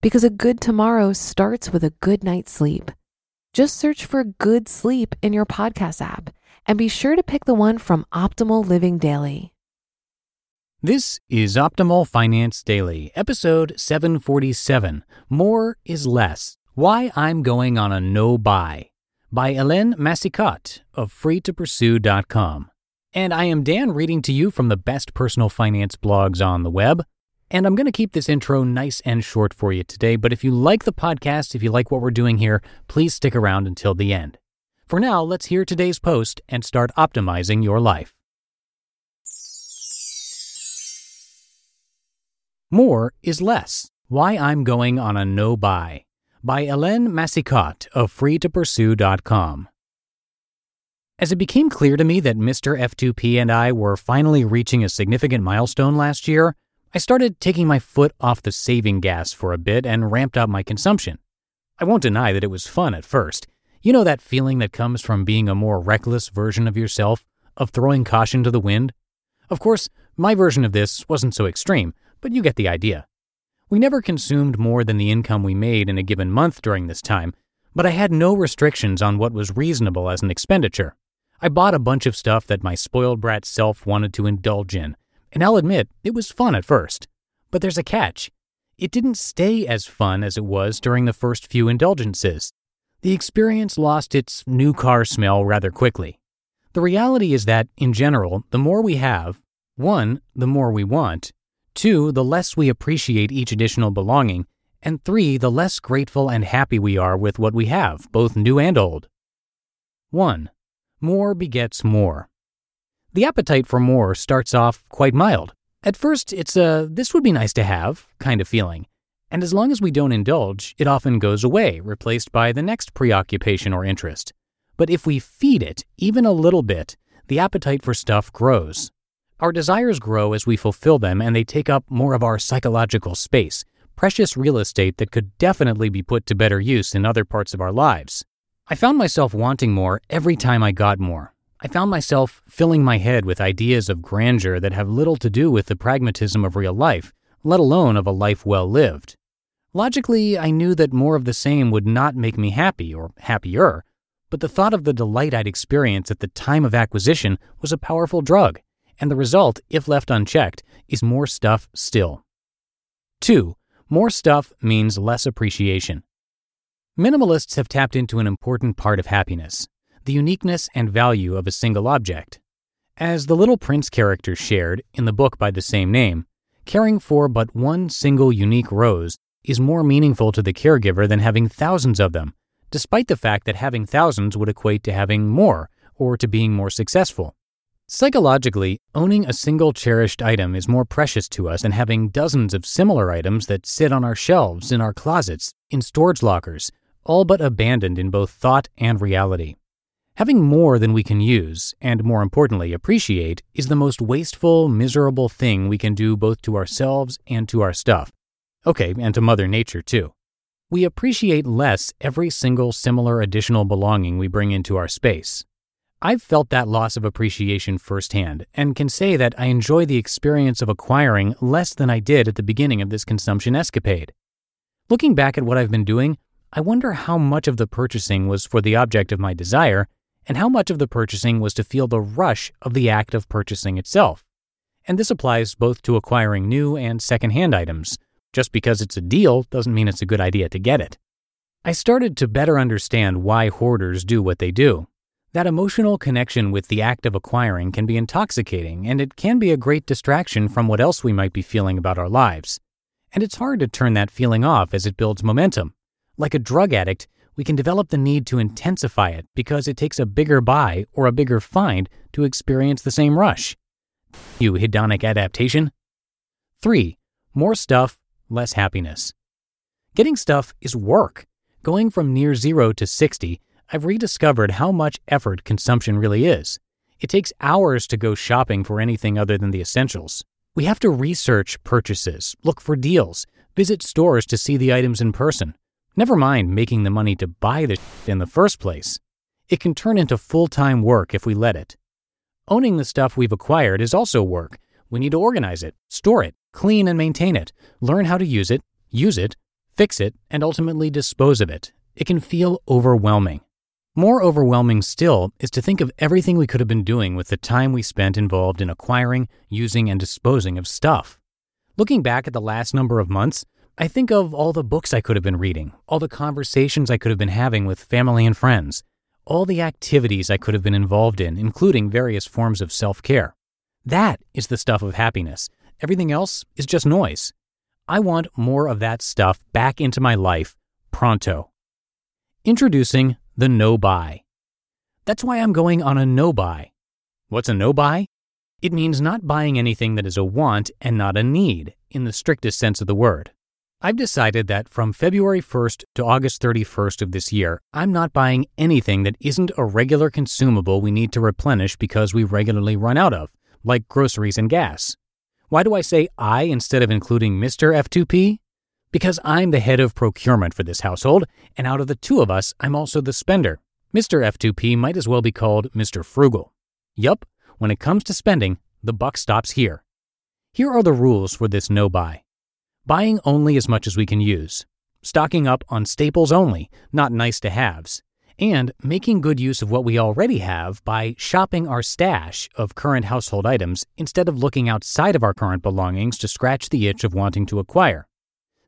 because a good tomorrow starts with a good night's sleep. Just search for Good Sleep in your podcast app and be sure to pick the one from Optimal Living Daily. This is Optimal Finance Daily, episode 747 More is Less Why I'm Going on a No Buy by Hélène Massicotte of freetopursue.com. And I am Dan reading to you from the best personal finance blogs on the web. And I'm going to keep this intro nice and short for you today, but if you like the podcast, if you like what we're doing here, please stick around until the end. For now, let's hear today's post and start optimizing your life. More is Less Why I'm Going on a No Buy by Hélène Massicotte of freetopursue.com. As it became clear to me that Mr. F2P and I were finally reaching a significant milestone last year, I started taking my foot off the saving gas for a bit and ramped up my consumption. I won't deny that it was fun at first. You know that feeling that comes from being a more reckless version of yourself, of throwing caution to the wind? Of course, my version of this wasn't so extreme, but you get the idea. We never consumed more than the income we made in a given month during this time, but I had no restrictions on what was reasonable as an expenditure. I bought a bunch of stuff that my spoiled brat self wanted to indulge in, and I'll admit it was fun at first. But there's a catch. It didn't stay as fun as it was during the first few indulgences. The experience lost its new car smell rather quickly. The reality is that, in general, the more we have, one, the more we want, Two, the less we appreciate each additional belonging. And three, the less grateful and happy we are with what we have, both new and old. 1. More begets more. The appetite for more starts off quite mild. At first, it's a this would be nice to have kind of feeling. And as long as we don't indulge, it often goes away, replaced by the next preoccupation or interest. But if we feed it, even a little bit, the appetite for stuff grows. Our desires grow as we fulfill them, and they take up more of our psychological space, precious real estate that could definitely be put to better use in other parts of our lives. I found myself wanting more every time I got more. I found myself filling my head with ideas of grandeur that have little to do with the pragmatism of real life, let alone of a life well lived. Logically, I knew that more of the same would not make me happy or happier, but the thought of the delight I'd experience at the time of acquisition was a powerful drug and the result, if left unchecked, is more stuff still. 2. More stuff means less appreciation. Minimalists have tapped into an important part of happiness the uniqueness and value of a single object. As the Little Prince character shared in the book by the same name, caring for but one single unique rose is more meaningful to the caregiver than having thousands of them, despite the fact that having thousands would equate to having more or to being more successful. Psychologically, owning a single cherished item is more precious to us than having dozens of similar items that sit on our shelves, in our closets, in storage lockers, all but abandoned in both thought and reality. Having more than we can use, and more importantly, appreciate, is the most wasteful, miserable thing we can do both to ourselves and to our stuff. Okay, and to Mother Nature too. We appreciate less every single similar additional belonging we bring into our space, I've felt that loss of appreciation firsthand and can say that I enjoy the experience of acquiring less than I did at the beginning of this consumption escapade. Looking back at what I've been doing, I wonder how much of the purchasing was for the object of my desire and how much of the purchasing was to feel the rush of the act of purchasing itself. And this applies both to acquiring new and secondhand items. Just because it's a deal doesn't mean it's a good idea to get it. I started to better understand why hoarders do what they do that emotional connection with the act of acquiring can be intoxicating, and it can be a great distraction from what else we might be feeling about our lives. And it's hard to turn that feeling off as it builds momentum. Like a drug addict, we can develop the need to intensify it because it takes a bigger buy or a bigger find to experience the same rush. You hedonic adaptation? 3. More stuff, less happiness. Getting stuff is work. Going from near zero to 60, I've rediscovered how much effort consumption really is. It takes hours to go shopping for anything other than the essentials. We have to research purchases, look for deals, visit stores to see the items in person. Never mind making the money to buy the in the first place. It can turn into full time work if we let it. Owning the stuff we've acquired is also work. We need to organize it, store it, clean and maintain it, learn how to use it, use it, fix it, and ultimately dispose of it. It can feel overwhelming. More overwhelming still is to think of everything we could have been doing with the time we spent involved in acquiring, using, and disposing of stuff. Looking back at the last number of months, I think of all the books I could have been reading, all the conversations I could have been having with family and friends, all the activities I could have been involved in, including various forms of self care. That is the stuff of happiness. Everything else is just noise. I want more of that stuff back into my life pronto. Introducing the no buy. That's why I'm going on a no buy. What's a no buy? It means not buying anything that is a want and not a need, in the strictest sense of the word. I've decided that from February 1st to August 31st of this year, I'm not buying anything that isn't a regular consumable we need to replenish because we regularly run out of, like groceries and gas. Why do I say I instead of including Mr. F2P? Because I'm the head of procurement for this household, and out of the two of us, I'm also the spender. Mr. F2P might as well be called Mr. Frugal. Yup, when it comes to spending, the buck stops here. Here are the rules for this no buy buying only as much as we can use, stocking up on staples only, not nice to haves, and making good use of what we already have by shopping our stash of current household items instead of looking outside of our current belongings to scratch the itch of wanting to acquire.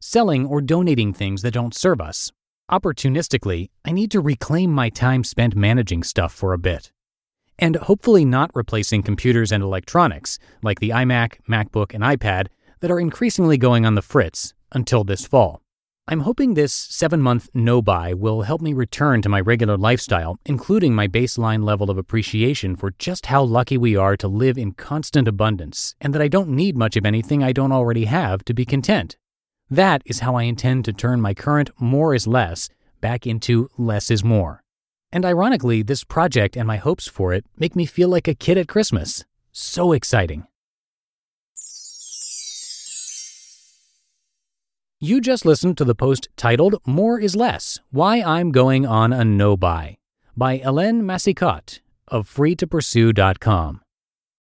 Selling or donating things that don't serve us. Opportunistically, I need to reclaim my time spent managing stuff for a bit. And hopefully not replacing computers and electronics, like the iMac, MacBook, and iPad, that are increasingly going on the fritz until this fall. I'm hoping this seven month no buy will help me return to my regular lifestyle, including my baseline level of appreciation for just how lucky we are to live in constant abundance, and that I don't need much of anything I don't already have to be content. That is how I intend to turn my current more is less back into less is more. And ironically, this project and my hopes for it make me feel like a kid at Christmas. So exciting. You just listened to the post titled More is Less Why I'm Going on a No Buy by Hélène Massicotte of freetopursue.com.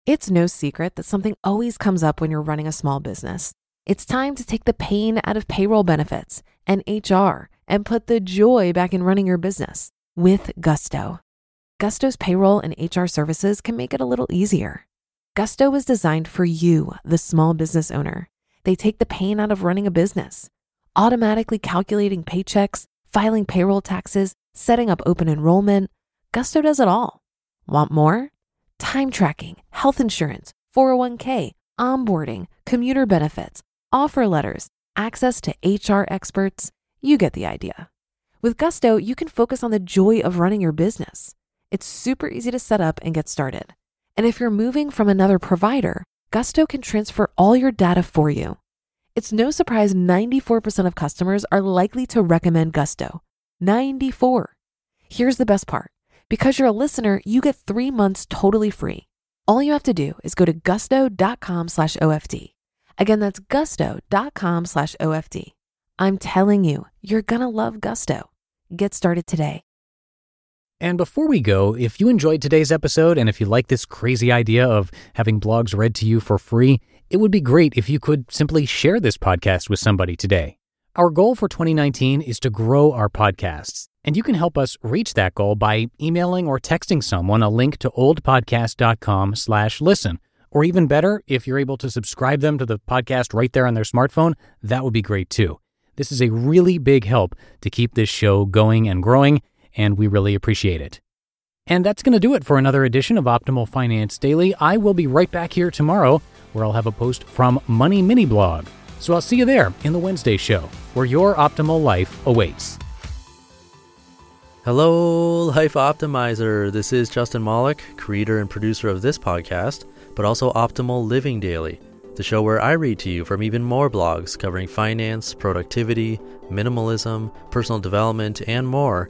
It's no secret that something always comes up when you're running a small business. It's time to take the pain out of payroll benefits and HR and put the joy back in running your business with Gusto. Gusto's payroll and HR services can make it a little easier. Gusto was designed for you, the small business owner. They take the pain out of running a business, automatically calculating paychecks, filing payroll taxes, setting up open enrollment. Gusto does it all. Want more? Time tracking, health insurance, 401k, onboarding, commuter benefits, offer letters, access to HR experts. You get the idea. With Gusto, you can focus on the joy of running your business. It's super easy to set up and get started. And if you're moving from another provider, Gusto can transfer all your data for you. It's no surprise 94% of customers are likely to recommend Gusto. 94. Here's the best part. Because you're a listener, you get three months totally free. All you have to do is go to gusto.com slash OFD. Again, that's gusto.com slash OFD. I'm telling you, you're going to love Gusto. Get started today. And before we go, if you enjoyed today's episode and if you like this crazy idea of having blogs read to you for free, it would be great if you could simply share this podcast with somebody today. Our goal for 2019 is to grow our podcasts, and you can help us reach that goal by emailing or texting someone a link to oldpodcast.com/listen. Or even better, if you're able to subscribe them to the podcast right there on their smartphone, that would be great too. This is a really big help to keep this show going and growing and we really appreciate it. And that's going to do it for another edition of Optimal Finance Daily. I will be right back here tomorrow where I'll have a post from Money Mini Blog. So I'll see you there in the Wednesday show where your optimal life awaits. Hello, Life Optimizer. This is Justin Malik, creator and producer of this podcast, but also Optimal Living Daily. the show where I read to you from even more blogs covering finance, productivity, minimalism, personal development, and more